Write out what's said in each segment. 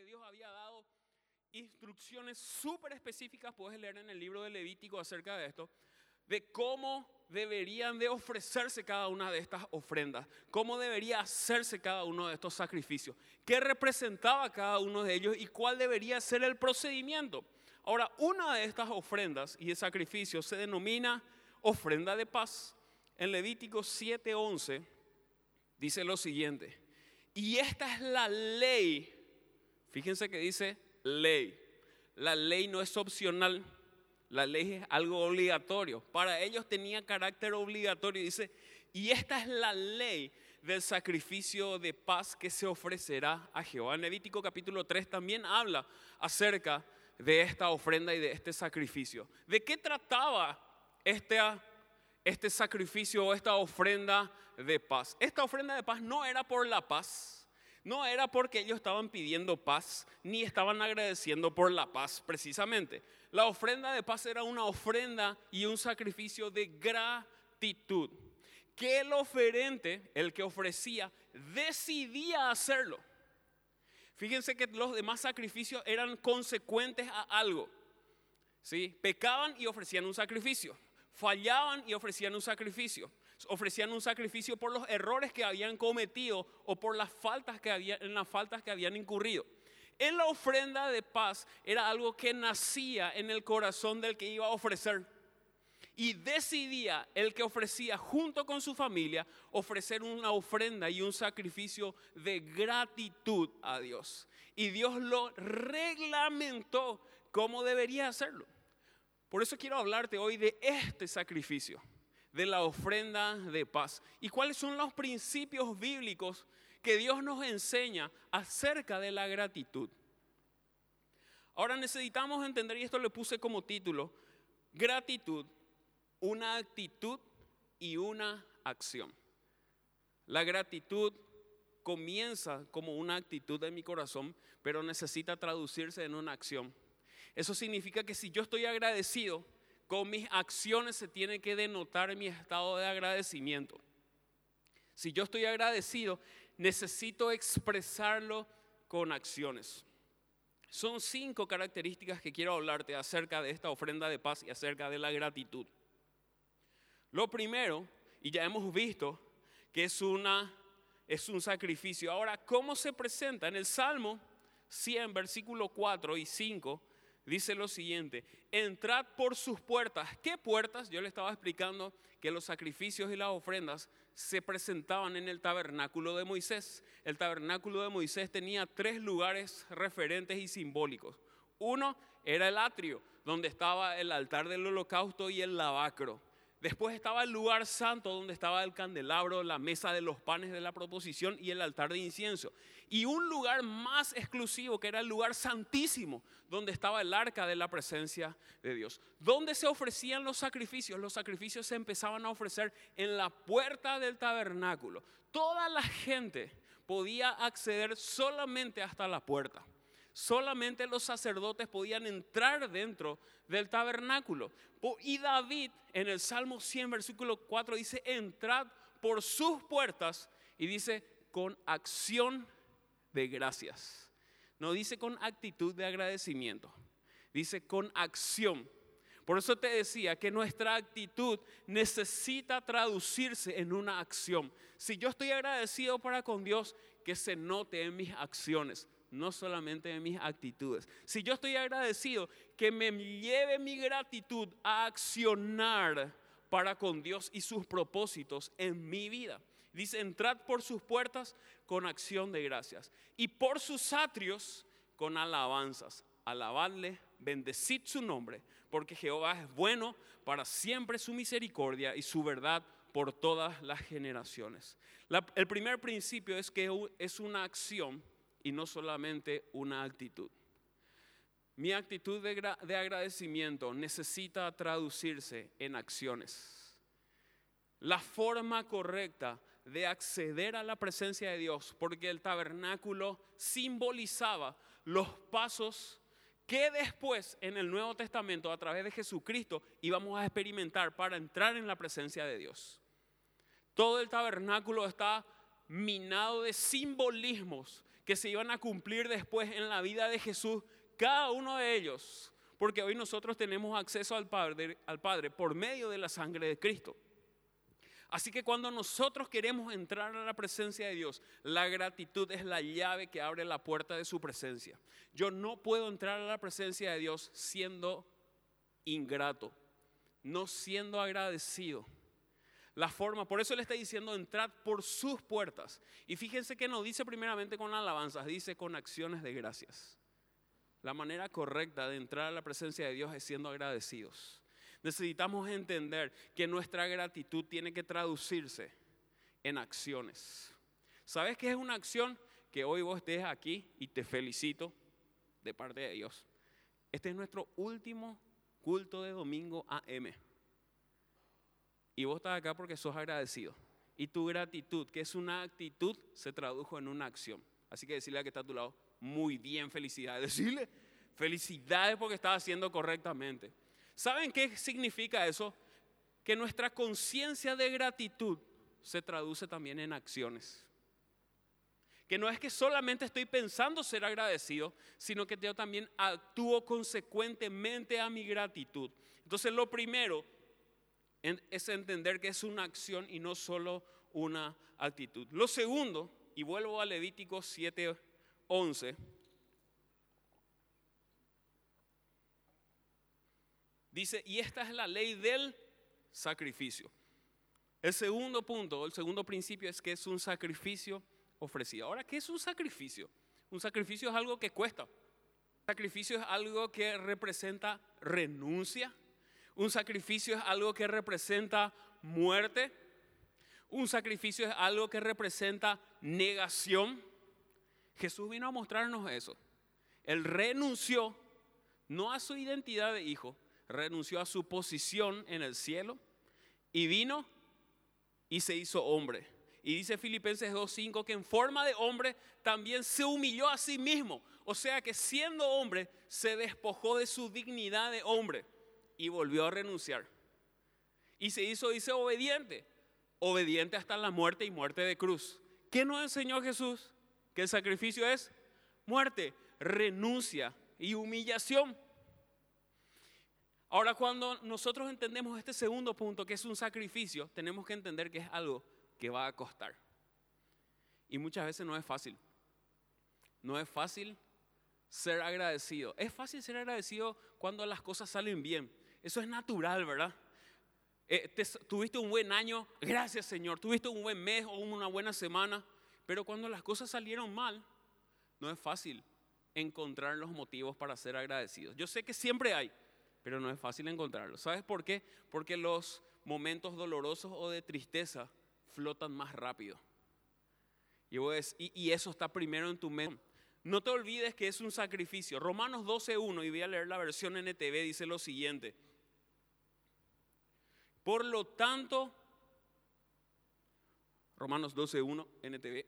que Dios había dado instrucciones súper específicas, puedes leer en el libro de Levítico acerca de esto, de cómo deberían de ofrecerse cada una de estas ofrendas, cómo debería hacerse cada uno de estos sacrificios, qué representaba cada uno de ellos y cuál debería ser el procedimiento. Ahora, una de estas ofrendas y de sacrificios se denomina ofrenda de paz. En Levítico 7:11 dice lo siguiente, y esta es la ley, fíjense que dice ley, la ley no es opcional, la ley es algo obligatorio. Para ellos tenía carácter obligatorio. Dice, y esta es la ley del sacrificio de paz que se ofrecerá a Jehová. En Levítico capítulo 3 también habla acerca de esta ofrenda y de este sacrificio. ¿De qué trataba este, este sacrificio o esta ofrenda de paz? Esta ofrenda de paz no era por la paz no era porque ellos estaban pidiendo paz, ni estaban agradeciendo por la paz precisamente. La ofrenda de paz era una ofrenda y un sacrificio de gratitud. Que el oferente, el que ofrecía, decidía hacerlo. Fíjense que los demás sacrificios eran consecuentes a algo. ¿sí? Pecaban y ofrecían un sacrificio. Fallaban y ofrecían un sacrificio ofrecían un sacrificio por los errores que habían cometido o por las faltas que habían, en las faltas que habían incurrido. En la ofrenda de paz era algo que nacía en el corazón del que iba a ofrecer. Y decidía el que ofrecía junto con su familia ofrecer una ofrenda y un sacrificio de gratitud a Dios. Y Dios lo reglamentó cómo debería hacerlo. Por eso quiero hablarte hoy de este sacrificio de la ofrenda de paz. ¿Y cuáles son los principios bíblicos que Dios nos enseña acerca de la gratitud? Ahora necesitamos entender, y esto le puse como título, gratitud, una actitud y una acción. La gratitud comienza como una actitud de mi corazón, pero necesita traducirse en una acción. Eso significa que si yo estoy agradecido, con mis acciones se tiene que denotar mi estado de agradecimiento. Si yo estoy agradecido, necesito expresarlo con acciones. Son cinco características que quiero hablarte acerca de esta ofrenda de paz y acerca de la gratitud. Lo primero, y ya hemos visto, que es, una, es un sacrificio. Ahora, ¿cómo se presenta? En el Salmo 100, versículo 4 y 5, dice lo siguiente, entrad por sus puertas. ¿Qué puertas? Yo le estaba explicando que los sacrificios y las ofrendas se presentaban en el tabernáculo de Moisés. El tabernáculo de Moisés tenía tres lugares referentes y simbólicos. Uno era el atrio, donde estaba el altar del holocausto y el lavacro. Después estaba el lugar santo donde estaba el candelabro, la mesa de los panes de la proposición y el altar de incienso. Y un lugar más exclusivo que era el lugar santísimo donde estaba el arca de la presencia de Dios. Donde se ofrecían los sacrificios. Los sacrificios se empezaban a ofrecer en la puerta del tabernáculo. Toda la gente podía acceder solamente hasta la puerta solamente los sacerdotes podían entrar dentro del tabernáculo. Y David en el Salmo 100, versículo 4 dice, entrad por sus puertas y dice, con acción de gracias. No dice con actitud de agradecimiento, dice con acción. Por eso te decía que nuestra actitud necesita traducirse en una acción. Si yo estoy agradecido para con Dios, que se note en mis acciones no solamente en mis actitudes. Si yo estoy agradecido, que me lleve mi gratitud a accionar para con Dios y sus propósitos en mi vida. Dice, entrad por sus puertas con acción de gracias y por sus atrios con alabanzas. Alabadle, bendecid su nombre, porque Jehová es bueno para siempre su misericordia y su verdad por todas las generaciones. el primer principio es que es una acción y no solamente una actitud. Mi actitud de, agradecimiento necesita traducirse en acciones. La forma correcta de acceder a la presencia de Dios, porque el tabernáculo simbolizaba los pasos que después en el Nuevo Testamento, a través de Jesucristo, íbamos a experimentar para entrar en la presencia de Dios. Todo el tabernáculo está minado de simbolismos que se iban a cumplir después en la vida de Jesús, cada uno de ellos, porque hoy nosotros tenemos acceso al Padre, al Padre por medio de la sangre de Cristo. Así que cuando nosotros queremos entrar a la presencia de Dios, la gratitud es la llave que abre la puerta de su presencia. Yo no puedo entrar a la presencia de Dios siendo ingrato, no siendo agradecido. La forma, por eso le está diciendo entrad por sus puertas. Y fíjense que no dice primeramente con alabanzas, dice con acciones de gracias. La manera correcta de entrar a la presencia de Dios es siendo agradecidos necesitamos entender que nuestra gratitud tiene que traducirse en acciones. ¿Sabes qué es una acción? Que hoy vos estés aquí y te felicito de parte de Dios. Este es nuestro último culto de domingo AM. Y vos estás acá porque sos agradecido. Y tu gratitud, que es una actitud, se tradujo en una acción. Así que decirle a que está a tu lado, muy bien, felicidades. Decirle, felicidades porque estás haciendo correctamente. ¿Saben qué significa eso? Que nuestra conciencia de gratitud se traduce también en acciones. Que no es que solamente estoy pensando ser agradecido, sino que yo también actúo consecuentemente a mi gratitud. Entonces lo primero es entender que es una acción y no solo una actitud. Lo segundo, y vuelvo a Levítico 7:11 Dice, y esta es la ley del sacrificio. El segundo punto, el segundo principio es que es un sacrificio ofrecido. Ahora, ¿qué es un sacrificio? Un sacrificio es algo que cuesta. Sacrificio es algo que representa renuncia. Un sacrificio es algo que representa muerte. Un sacrificio es algo que representa negación. Jesús vino a mostrarnos eso. Él renunció no a su identidad de hijo, renunció a su posición en el cielo y vino y se hizo hombre. Y dice Filipenses 2.5 que en forma de hombre también se humilló a sí mismo. O sea que siendo hombre se despojó de su dignidad de hombre y volvió a renunciar. Y se hizo, dice, obediente. Obediente hasta la muerte y muerte de cruz. ¿Qué nos enseñó Jesús? Que el sacrificio es muerte, renuncia y humillación. Ahora, cuando nosotros entendemos este segundo punto, que es un sacrificio, tenemos que entender que es algo que va a costar. Y muchas veces no es fácil. No es fácil ser agradecido. Es fácil ser agradecido cuando las cosas salen bien. Eso es natural, ¿verdad? Eh, tuviste un buen año, gracias Señor. Tuviste un buen mes o una buena semana. Pero cuando las cosas salieron mal, no es fácil encontrar los motivos para ser agradecidos. Yo sé que siempre hay, pero no es fácil encontrarlo. ¿Sabes por qué? Porque los momentos dolorosos o de tristeza flotan más rápido. Y, y, eso está primero en tu mente. No te olvides que es un sacrificio. Romanos 12.1, y voy a leer la versión NTV, dice lo siguiente. Por lo tanto, Romanos 12.1, NTV.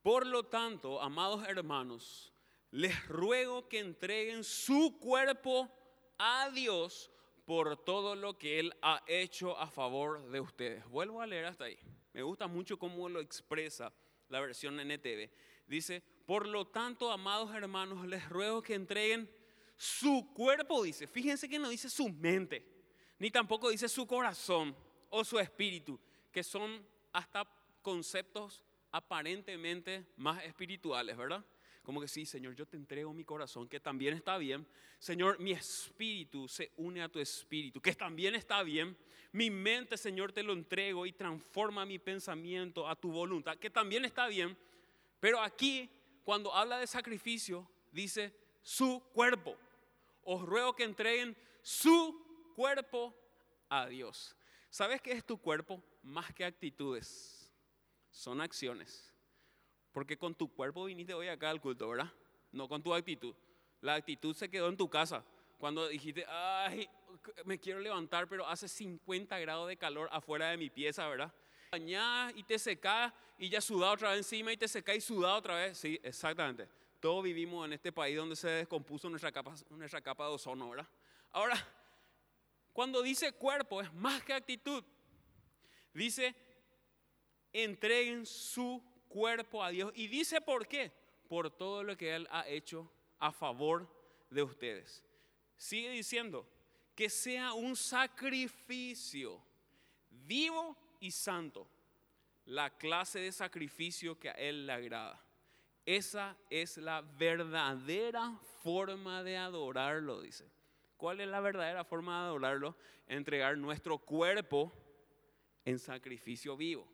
Por lo tanto, amados hermanos, les ruego que entreguen su cuerpo a Dios por todo lo que Él ha hecho a favor de ustedes. Vuelvo a leer hasta ahí. Me gusta mucho cómo lo expresa la versión NTV. Dice, por lo tanto, amados hermanos, les ruego que entreguen su cuerpo, dice. Fíjense que no dice su mente, ni tampoco dice su corazón o su espíritu, que son hasta conceptos aparentemente más espirituales, ¿verdad? Como que sí, Señor, yo te entrego mi corazón, que también está bien. Señor, mi espíritu se une a tu espíritu, que también está bien. Mi mente, Señor, te lo entrego y transforma mi pensamiento a tu voluntad, que también está bien. Pero aquí, cuando habla de sacrificio, dice su cuerpo. Os ruego que entreguen su cuerpo a Dios. ¿Sabes qué es tu cuerpo? Más que actitudes, son acciones. Porque con tu cuerpo viniste hoy acá al culto, ¿verdad? No con tu actitud. La actitud se quedó en tu casa. Cuando dijiste, ay, me quiero levantar, pero hace 50 grados de calor afuera de mi pieza, ¿verdad? Bañás y te secás y ya sudado otra vez encima y te secás y sudado otra vez. Sí, exactamente. Todos vivimos en este país donde se descompuso nuestra capa, nuestra capa de ozono, ¿verdad? Ahora, cuando dice cuerpo es más que actitud. Dice, entreguen su cuerpo a Dios. Y dice por qué. Por todo lo que Él ha hecho a favor de ustedes. Sigue diciendo que sea un sacrificio vivo y santo. La clase de sacrificio que a Él le agrada. Esa es la verdadera forma de adorarlo, dice. ¿Cuál es la verdadera forma de adorarlo? Entregar nuestro cuerpo en sacrificio vivo,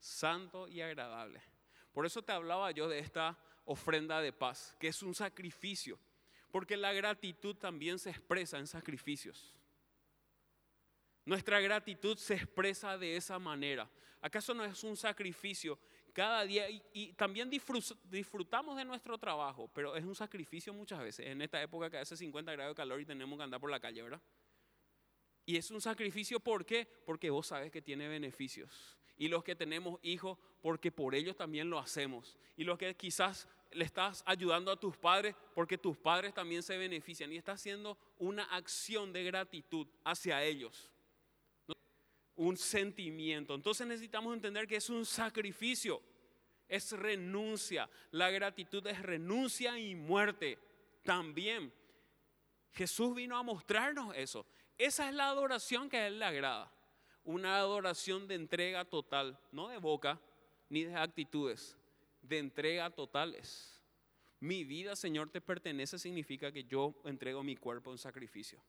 santo y agradable. Por eso te hablaba yo de esta ofrenda de paz, que es un sacrificio, porque la gratitud también se expresa en sacrificios. Nuestra gratitud se expresa de esa manera. ¿Acaso no es un sacrificio cada día y, también disfrutamos de nuestro trabajo, pero es un sacrificio muchas veces. En esta época que hace 50 grados de calor y tenemos que andar por la calle, ¿verdad? Y es un sacrificio, ¿por qué? Porque vos sabes que tiene beneficios. Y los que tenemos hijos, porque por ellos también lo hacemos. Y los que quizás le estás ayudando a tus padres, porque tus padres también se benefician. Y estás haciendo una acción de gratitud hacia ellos un sentimiento. Entonces necesitamos entender que es un sacrificio, es renuncia. La gratitud es renuncia y muerte también. Jesús vino a mostrarnos eso. Esa es la adoración que a Él le agrada. Una adoración de entrega total, no de boca ni de actitudes, de entrega totales. Mi vida, Señor, te pertenece significa que yo entrego mi cuerpo en sacrificio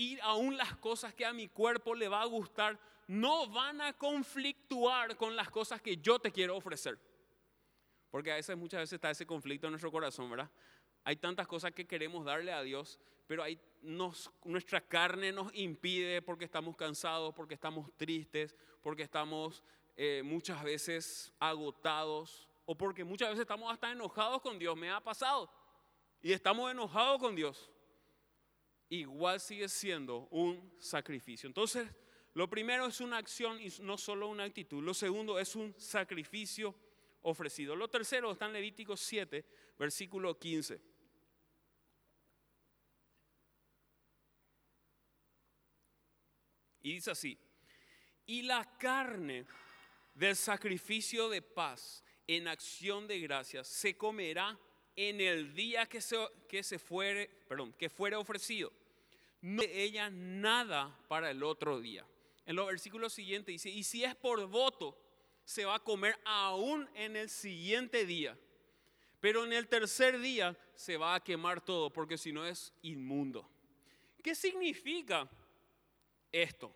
y aún las cosas que a mi cuerpo le va a gustar no van a conflictuar con las cosas que yo te quiero ofrecer. Porque a veces, muchas veces está ese conflicto en nuestro corazón, ¿verdad? Hay tantas cosas que queremos darle a Dios, pero hay, nuestra carne nos impide porque estamos cansados, porque estamos tristes, porque estamos eh, muchas veces agotados o porque muchas veces estamos hasta enojados con Dios. Me ha pasado. Y estamos enojados con Dios igual sigue siendo un sacrificio. Entonces, lo primero es una acción y no solo una actitud. Lo segundo es un sacrificio ofrecido. Lo tercero está en Levítico 7, versículo 15. Y dice así, y la carne del sacrificio de paz en acción de gracias se comerá en el día que se, que se fuere, perdón, que fuere ofrecido no de ella nada para el otro día. En los versículos siguientes dice, y si es por voto, se va a comer aún en el siguiente día. Pero en el tercer día se va a quemar todo, porque si no es inmundo. ¿Qué significa esto?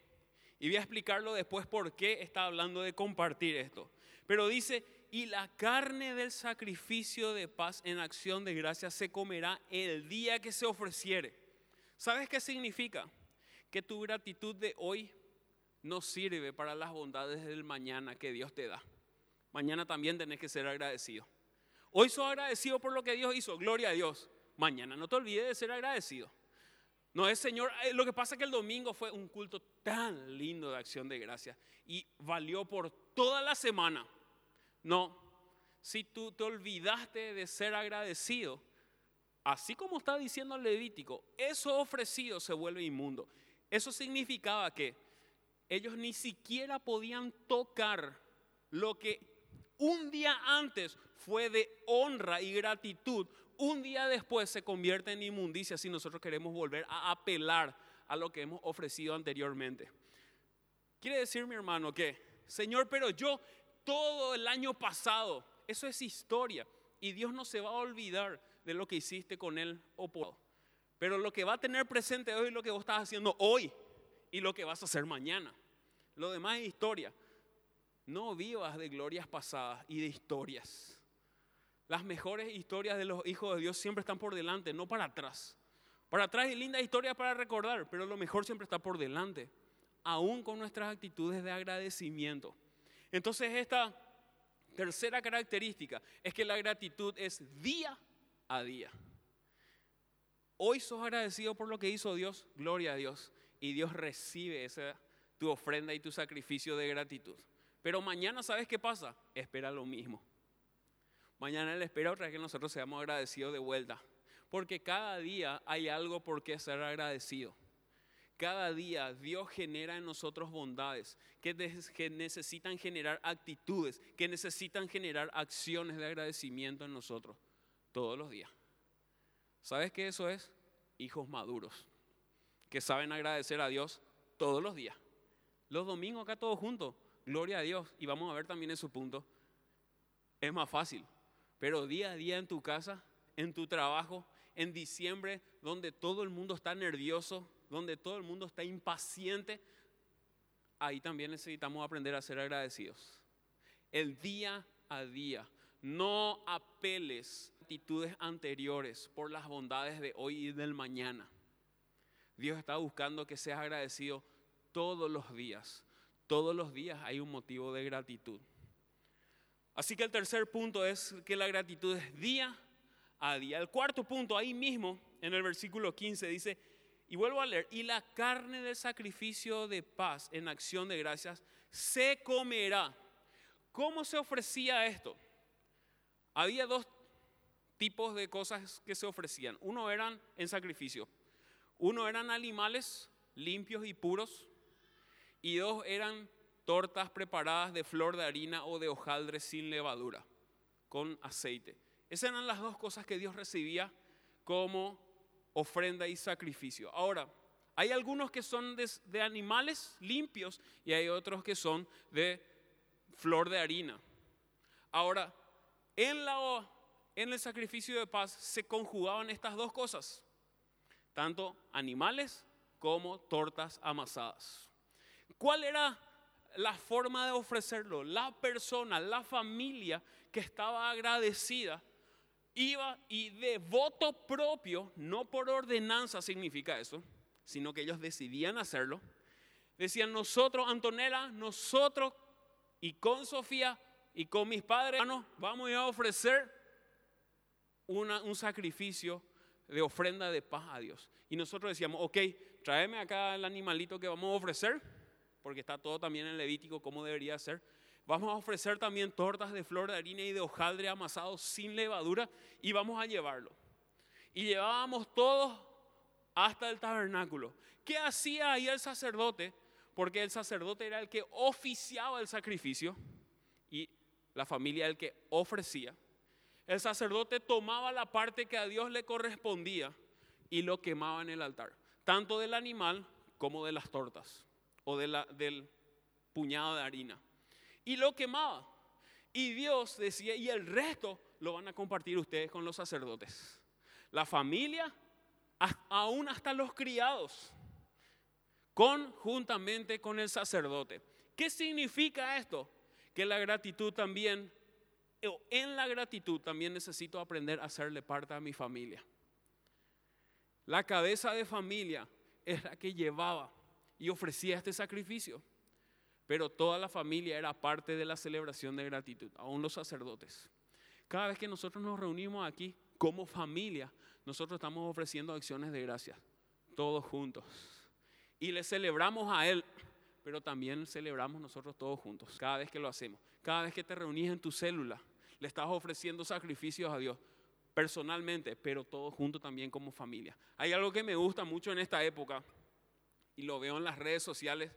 Y voy a explicarlo después por qué está hablando de compartir esto. Pero dice, y la carne del sacrificio de paz en acción de gracia se comerá el día que se ofreciere. ¿Sabes qué significa? Que tu gratitud de hoy no sirve para las bondades del mañana que Dios te da. Mañana también tenés que ser agradecido. Hoy soy agradecido por lo que Dios hizo, gloria a Dios. Mañana no te olvides de ser agradecido. No es Señor, eh, lo que pasa es que el domingo fue un culto tan lindo de acción de gracia y valió por toda la semana. No, si tú te olvidaste de ser agradecido, así como está diciendo el Levítico, eso ofrecido se vuelve inmundo. Eso significaba que ellos ni siquiera podían tocar lo que un día antes fue de honra y gratitud, un día después se convierte en inmundicia si nosotros queremos volver a apelar a lo que hemos ofrecido anteriormente. Quiere decir, mi hermano, que, Señor, pero yo todo el año pasado, eso es historia y Dios no se va a olvidar de lo que hiciste con él o por. Pero lo que va a tener presente hoy es lo que vos estás haciendo hoy y lo que vas a hacer mañana. Lo demás es historia. No vivas de glorias pasadas y de historias. Las mejores historias de los hijos de Dios siempre están por delante, no para atrás. Para atrás hay lindas historias para recordar, pero lo mejor siempre está por delante, aún con nuestras actitudes de agradecimiento. Entonces esta tercera característica es que la gratitud es día a día. Hoy sos agradecido por lo que hizo Dios, gloria a Dios. Y Dios recibe esa, tu ofrenda y tu sacrificio de gratitud. Pero mañana, ¿sabes qué pasa? Espera lo mismo. Mañana Él espera otra vez que nosotros seamos agradecidos de vuelta. Porque cada día hay algo por qué ser agradecido. Cada día Dios genera en nosotros bondades que, que, necesitan generar actitudes, que necesitan generar acciones de agradecimiento en nosotros todos los días. ¿Sabes qué eso es? Hijos maduros, que saben agradecer a Dios todos los días. Los domingos acá todos juntos, gloria a Dios. Y vamos a ver también en su punto. Es más fácil, pero día a día en tu casa, en tu trabajo, en diciembre, donde todo el mundo está nervioso, donde todo el mundo está impaciente, ahí también necesitamos aprender a ser agradecidos. El día a día. No apeles actitudes anteriores por las bondades de hoy y del mañana. Dios está buscando que seas agradecido todos los días. Todos los días hay un motivo de gratitud. Así que el tercer punto es que la gratitud es día a día. El cuarto punto, ahí mismo, en el versículo 15, dice, y vuelvo a leer, y la carne del sacrificio de paz en acción de gracias se comerá. ¿Cómo se ofrecía esto? Había dos tipos de cosas que se ofrecían. Uno eran en sacrificio. Uno eran animales limpios y puros. Y dos eran tortas preparadas de flor de harina o de hojaldre sin levadura, con aceite. Esas eran las dos cosas que Dios recibía como ofrenda y sacrificio. Ahora, hay algunos que son de, animales limpios y hay otros que son de flor de harina. Ahora, en, la, en el sacrificio de paz se conjugaban estas dos cosas, tanto animales como tortas amasadas. ¿Cuál era la forma de ofrecerlo? La persona, la familia que estaba agradecida iba y de voto propio, no por ordenanza significa eso, sino que ellos decidían hacerlo. Decían, nosotros, Antonella, nosotros y con Sofía y con mis padres, vamos a ofrecer un sacrificio de ofrenda de paz a Dios. Y nosotros decíamos, ok, tráeme acá el animalito que vamos a ofrecer, porque está todo también en Levítico como debería ser. Vamos a ofrecer también tortas de flor de harina y de hojaldre amasado sin levadura y vamos a llevarlo. Y llevábamos todos hasta el tabernáculo. ¿Qué hacía ahí el sacerdote? Porque el sacerdote era el que oficiaba el sacrificio y la familia el que ofrecía. El sacerdote tomaba la parte que a Dios le correspondía y lo quemaba en el altar, tanto del animal como de las tortas o del puñado de harina y lo quemaba. Y Dios decía, y el resto lo van a compartir ustedes con los sacerdotes. La familia, aún hasta los criados, conjuntamente con el sacerdote. ¿Qué significa esto? Que la gratitud también, en la gratitud también necesito aprender a hacerle parte a mi familia. La cabeza de familia es la que llevaba y ofrecía este sacrificio. Pero toda la familia era parte de la celebración de gratitud, aún los sacerdotes. Cada vez que nosotros nos reunimos aquí como familia, nosotros estamos ofreciendo acciones de gracia, todos juntos. Y le celebramos a Él, pero también celebramos nosotros todos juntos, cada vez que lo hacemos. Cada vez que te reunís en tu célula, le estás ofreciendo sacrificios a Dios personalmente, pero todos juntos también como familia. Hay algo que me gusta mucho en esta época y lo veo en las redes sociales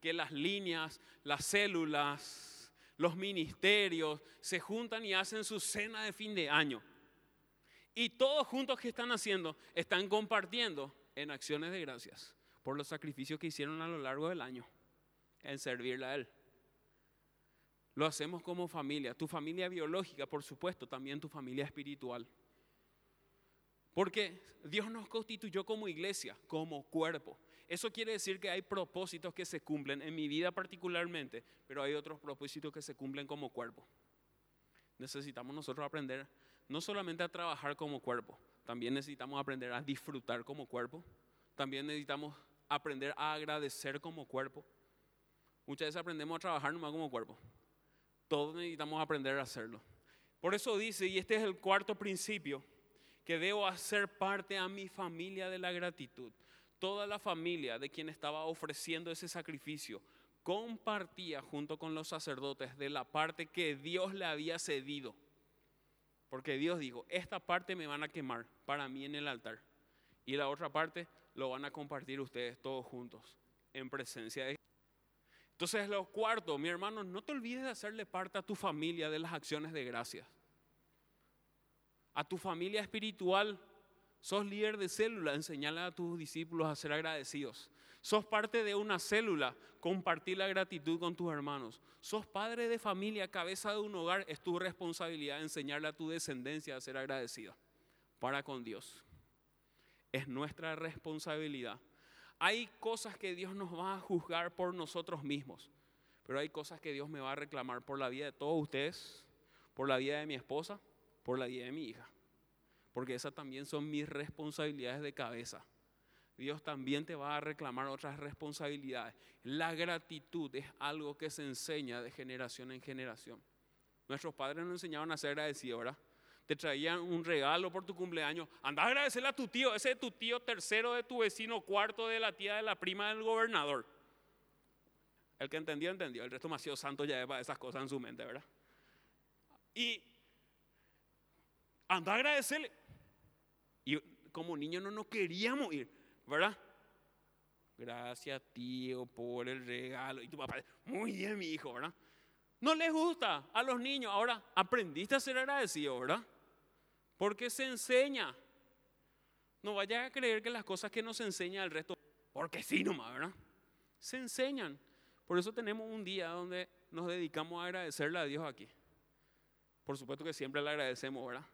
que las líneas, las células, los ministerios se juntan y hacen su cena de fin de año. Y todos juntos que están haciendo, están compartiendo en acciones de gracias por los sacrificios que hicieron a lo largo del año en servirle a Él. Lo hacemos como familia, tu familia biológica, por supuesto, también tu familia espiritual. Porque Dios nos constituyó como iglesia, como cuerpo. Eso quiere decir que hay propósitos que se cumplen en mi vida particularmente, pero hay otros propósitos que se cumplen como cuerpo. Necesitamos nosotros aprender no solamente a trabajar como cuerpo, también necesitamos aprender a disfrutar como cuerpo, también necesitamos aprender a agradecer como cuerpo. Muchas veces aprendemos a trabajar como cuerpo. Todos necesitamos aprender a hacerlo. Por eso dice, y este es el cuarto principio, que debo hacer parte a mi familia de la gratitud toda la familia de quien estaba ofreciendo ese sacrificio compartía junto con los sacerdotes de la parte que Dios le había cedido. Porque Dios dijo, esta parte me van a quemar para mí en el altar. Y la otra parte lo van a compartir ustedes todos juntos en presencia de entonces, lo cuarto, mi hermano, no te olvides de hacerle parte a tu familia de las acciones de gracias. A tu familia espiritual, sos líder de célula, enseñale a tus discípulos a ser agradecidos. Sos parte de una célula, compartir la gratitud con tus hermanos. Sos padre de familia, cabeza de un hogar, es tu responsabilidad enseñarle a tu descendencia a ser agradecida para con Dios. Es nuestra responsabilidad hay cosas que Dios nos va a juzgar por nosotros mismos, pero hay cosas que Dios me va a reclamar por la vida de todos ustedes, por la vida de mi esposa, por la vida de mi hija. Porque esas también son mis responsabilidades de cabeza. Dios también te va a reclamar otras responsabilidades. La gratitud es algo que se enseña de generación en generación. Nuestros padres nos enseñaron a ser agradecidos, ¿verdad? Te traían un regalo por tu cumpleaños, anda a agradecerle a tu tío, ese es tu tío tercero de tu vecino, cuarto de la tía de la prima del gobernador. El que entendió, entendió. El resto demasiado santo ya lleva esas cosas en su mente, ¿verdad? Y anda a agradecerle. Y como niño no nos queríamos ir, ¿verdad? Gracias, tío, por el regalo. Y tu papá, muy bien, mi hijo, ¿verdad? No les gusta a los niños. Ahora, aprendiste a ser agradecido, ¿verdad? Porque se enseña. No vayas a creer que las cosas que nos enseña el resto, porque sí nomás, ¿verdad? Se enseñan. Por eso tenemos un día donde nos dedicamos a agradecerle a Dios aquí. Por supuesto que siempre le agradecemos, ¿verdad?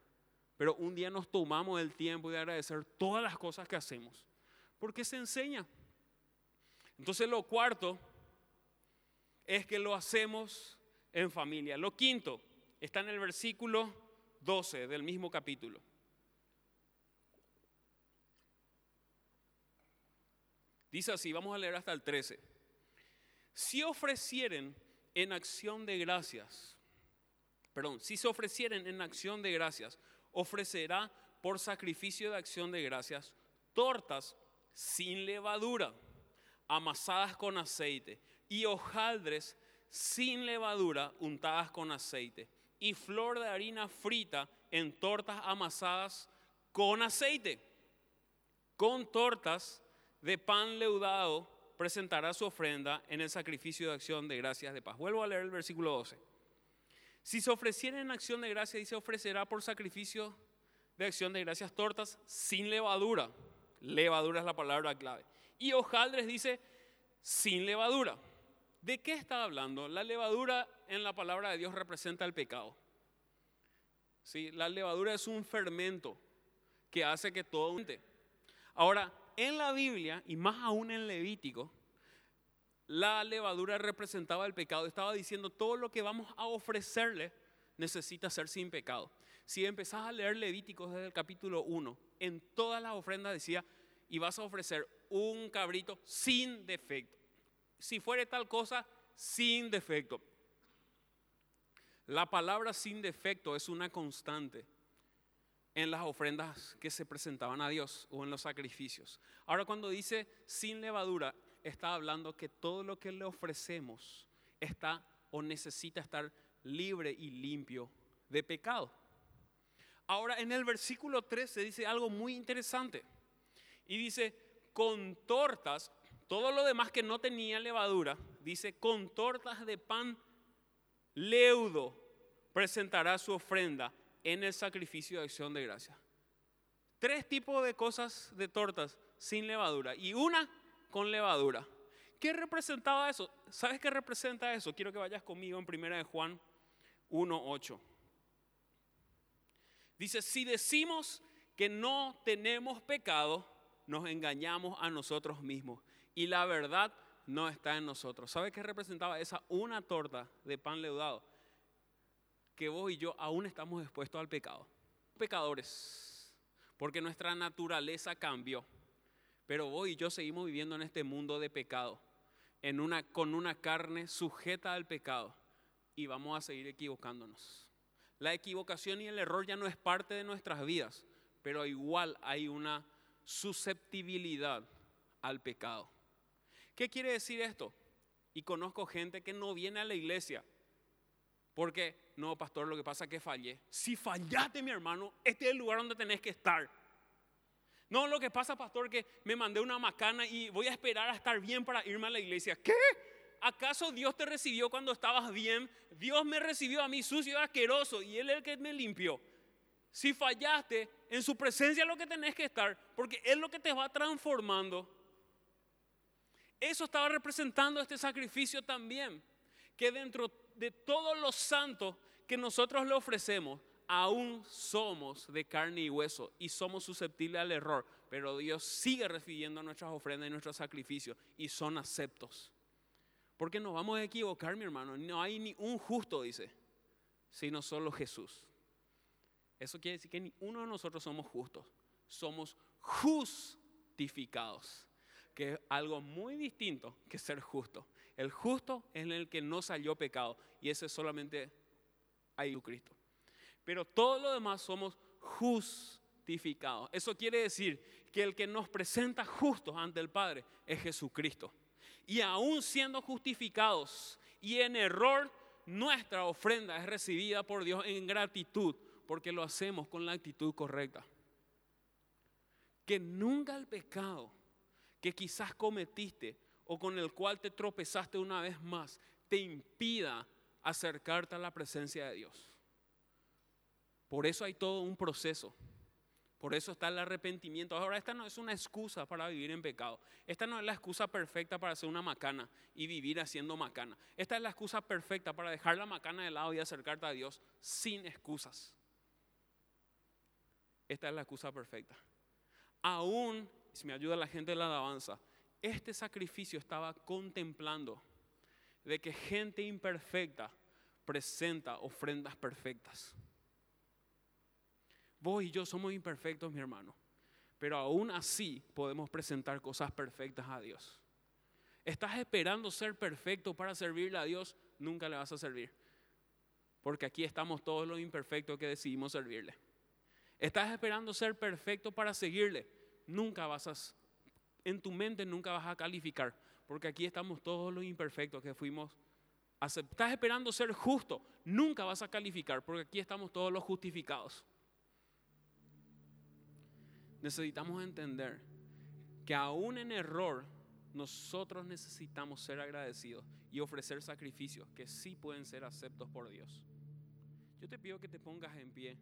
Pero un día nos tomamos el tiempo de agradecer todas las cosas que hacemos. Porque se enseña. Entonces lo cuarto es que lo hacemos en familia. Lo quinto está en el versículo 12 del mismo capítulo. Dice así, vamos a leer hasta el 13. Si ofrecieren en acción de gracias, perdón, si se ofrecieren en acción de gracias, ofrecerá por sacrificio de acción de gracias tortas sin levadura, amasadas con aceite, y hojaldres sin levadura untadas con aceite y flor de harina frita en tortas amasadas con aceite. Con tortas de pan leudado presentará su ofrenda en el sacrificio de acción de gracias de paz. Vuelvo a leer el versículo 12. Si se ofreciera en acción de gracias, se ofrecerá por sacrificio de acción de gracias tortas sin levadura. Levadura es la palabra clave. Y hojaldres dice sin levadura. ¿De qué está hablando? La levadura en la palabra de Dios representa el pecado. ¿Sí? La levadura es un fermento que hace que todo... Ahora, en la Biblia, y más aún en Levítico, la levadura representaba el pecado. Estaba diciendo, todo lo que vamos a ofrecerle necesita ser sin pecado. Si empezás a leer Levíticos desde el capítulo 1, en todas las ofrendas decía, y vas a ofrecer un cabrito sin defecto si fuere tal cosa, sin defecto. La palabra sin defecto es una constante en las ofrendas que se presentaban a Dios o en los sacrificios. Ahora cuando dice sin levadura, está hablando que todo lo que le ofrecemos está o necesita estar libre y limpio de pecado. Ahora en el versículo 13 dice algo muy interesante. Y dice, con tortas todo lo demás que no tenía levadura, dice, con tortas de pan leudo presentará su ofrenda en el sacrificio de acción de gracia. Tres tipos de cosas de tortas sin levadura y una con levadura. ¿Qué representaba eso? ¿Sabes qué representa eso? Quiero que vayas conmigo en primera de Juan 1.8. Dice, si decimos que no tenemos pecado, nos engañamos a nosotros mismos y la verdad no está en nosotros. ¿Sabe qué representaba esa una torta de pan leudado? Que vos y yo aún estamos expuestos al pecado. Pecadores, porque nuestra naturaleza cambió. Pero vos y yo seguimos viviendo en este mundo de pecado, con una carne sujeta al pecado y vamos a seguir equivocándonos. La equivocación y el error ya no es parte de nuestras vidas, pero igual hay una susceptibilidad al pecado. ¿Qué quiere decir esto? Y conozco gente que no viene a la iglesia porque, no, pastor, lo que pasa es que fallé. Si fallaste, mi hermano, este es el lugar donde tenés que estar. No, lo que pasa, pastor, que me mandé una macana y voy a esperar a estar bien para irme a la iglesia. ¿Qué? ¿Acaso Dios te recibió cuando estabas bien? Dios me recibió a mí sucio y asqueroso y Él es el que me limpió. Si fallaste, en su presencia lo que tenés que estar, porque es lo que te va transformando. Eso estaba representando este sacrificio también, que dentro de todos los santos que nosotros le ofrecemos, aún somos de carne y hueso y somos susceptibles al error, pero Dios sigue recibiendo nuestras ofrendas y nuestros sacrificios y son aceptos. Porque nos vamos a equivocar, mi hermano. No hay ni un justo, dice, sino solo Jesús. Eso quiere decir que ni uno de nosotros somos justos, somos justificados, que es algo muy distinto que ser justo. El justo es el que no salió pecado y ese solamente hay Cristo pero todo lo demás somos justificados. Eso quiere decir que el que nos presenta justos ante el Padre es Jesucristo. Y aún siendo justificados y en error, nuestra ofrenda es recibida por Dios en gratitud, porque lo hacemos con la actitud correcta. Que nunca el pecado que quizás cometiste o con el cual te tropezaste una vez más te impida acercarte a la presencia de Dios. Por eso hay todo un proceso. Por eso está el arrepentimiento. Ahora, esta no es una excusa para vivir en pecado. Esta no es la excusa perfecta para hacer una macana y vivir haciendo macana. Esta es la excusa perfecta para dejar la macana de lado y acercarte a Dios sin excusas. Esta es la excusa perfecta. Aún, si me ayuda la gente de la alabanza, este sacrificio estaba contemplando de que gente imperfecta presenta ofrendas perfectas. Vos y yo somos imperfectos, mi hermano, pero aún así podemos presentar cosas perfectas a Dios. ¿Estás esperando ser perfecto para servirle a Dios? Nunca le vas a servir. Porque aquí estamos todos los imperfectos que decidimos servirle. ¿Estás esperando ser perfecto para seguirle? Nunca vas a, en tu mente nunca vas a calificar. Porque aquí estamos todos los imperfectos que fuimos. Estás esperando ser justo. Nunca vas a calificar. Porque aquí estamos todos los justificados necesitamos entender que aún en error nosotros necesitamos ser agradecidos y ofrecer sacrificios que sí pueden ser aceptos por Dios. Yo te pido que te pongas en pie.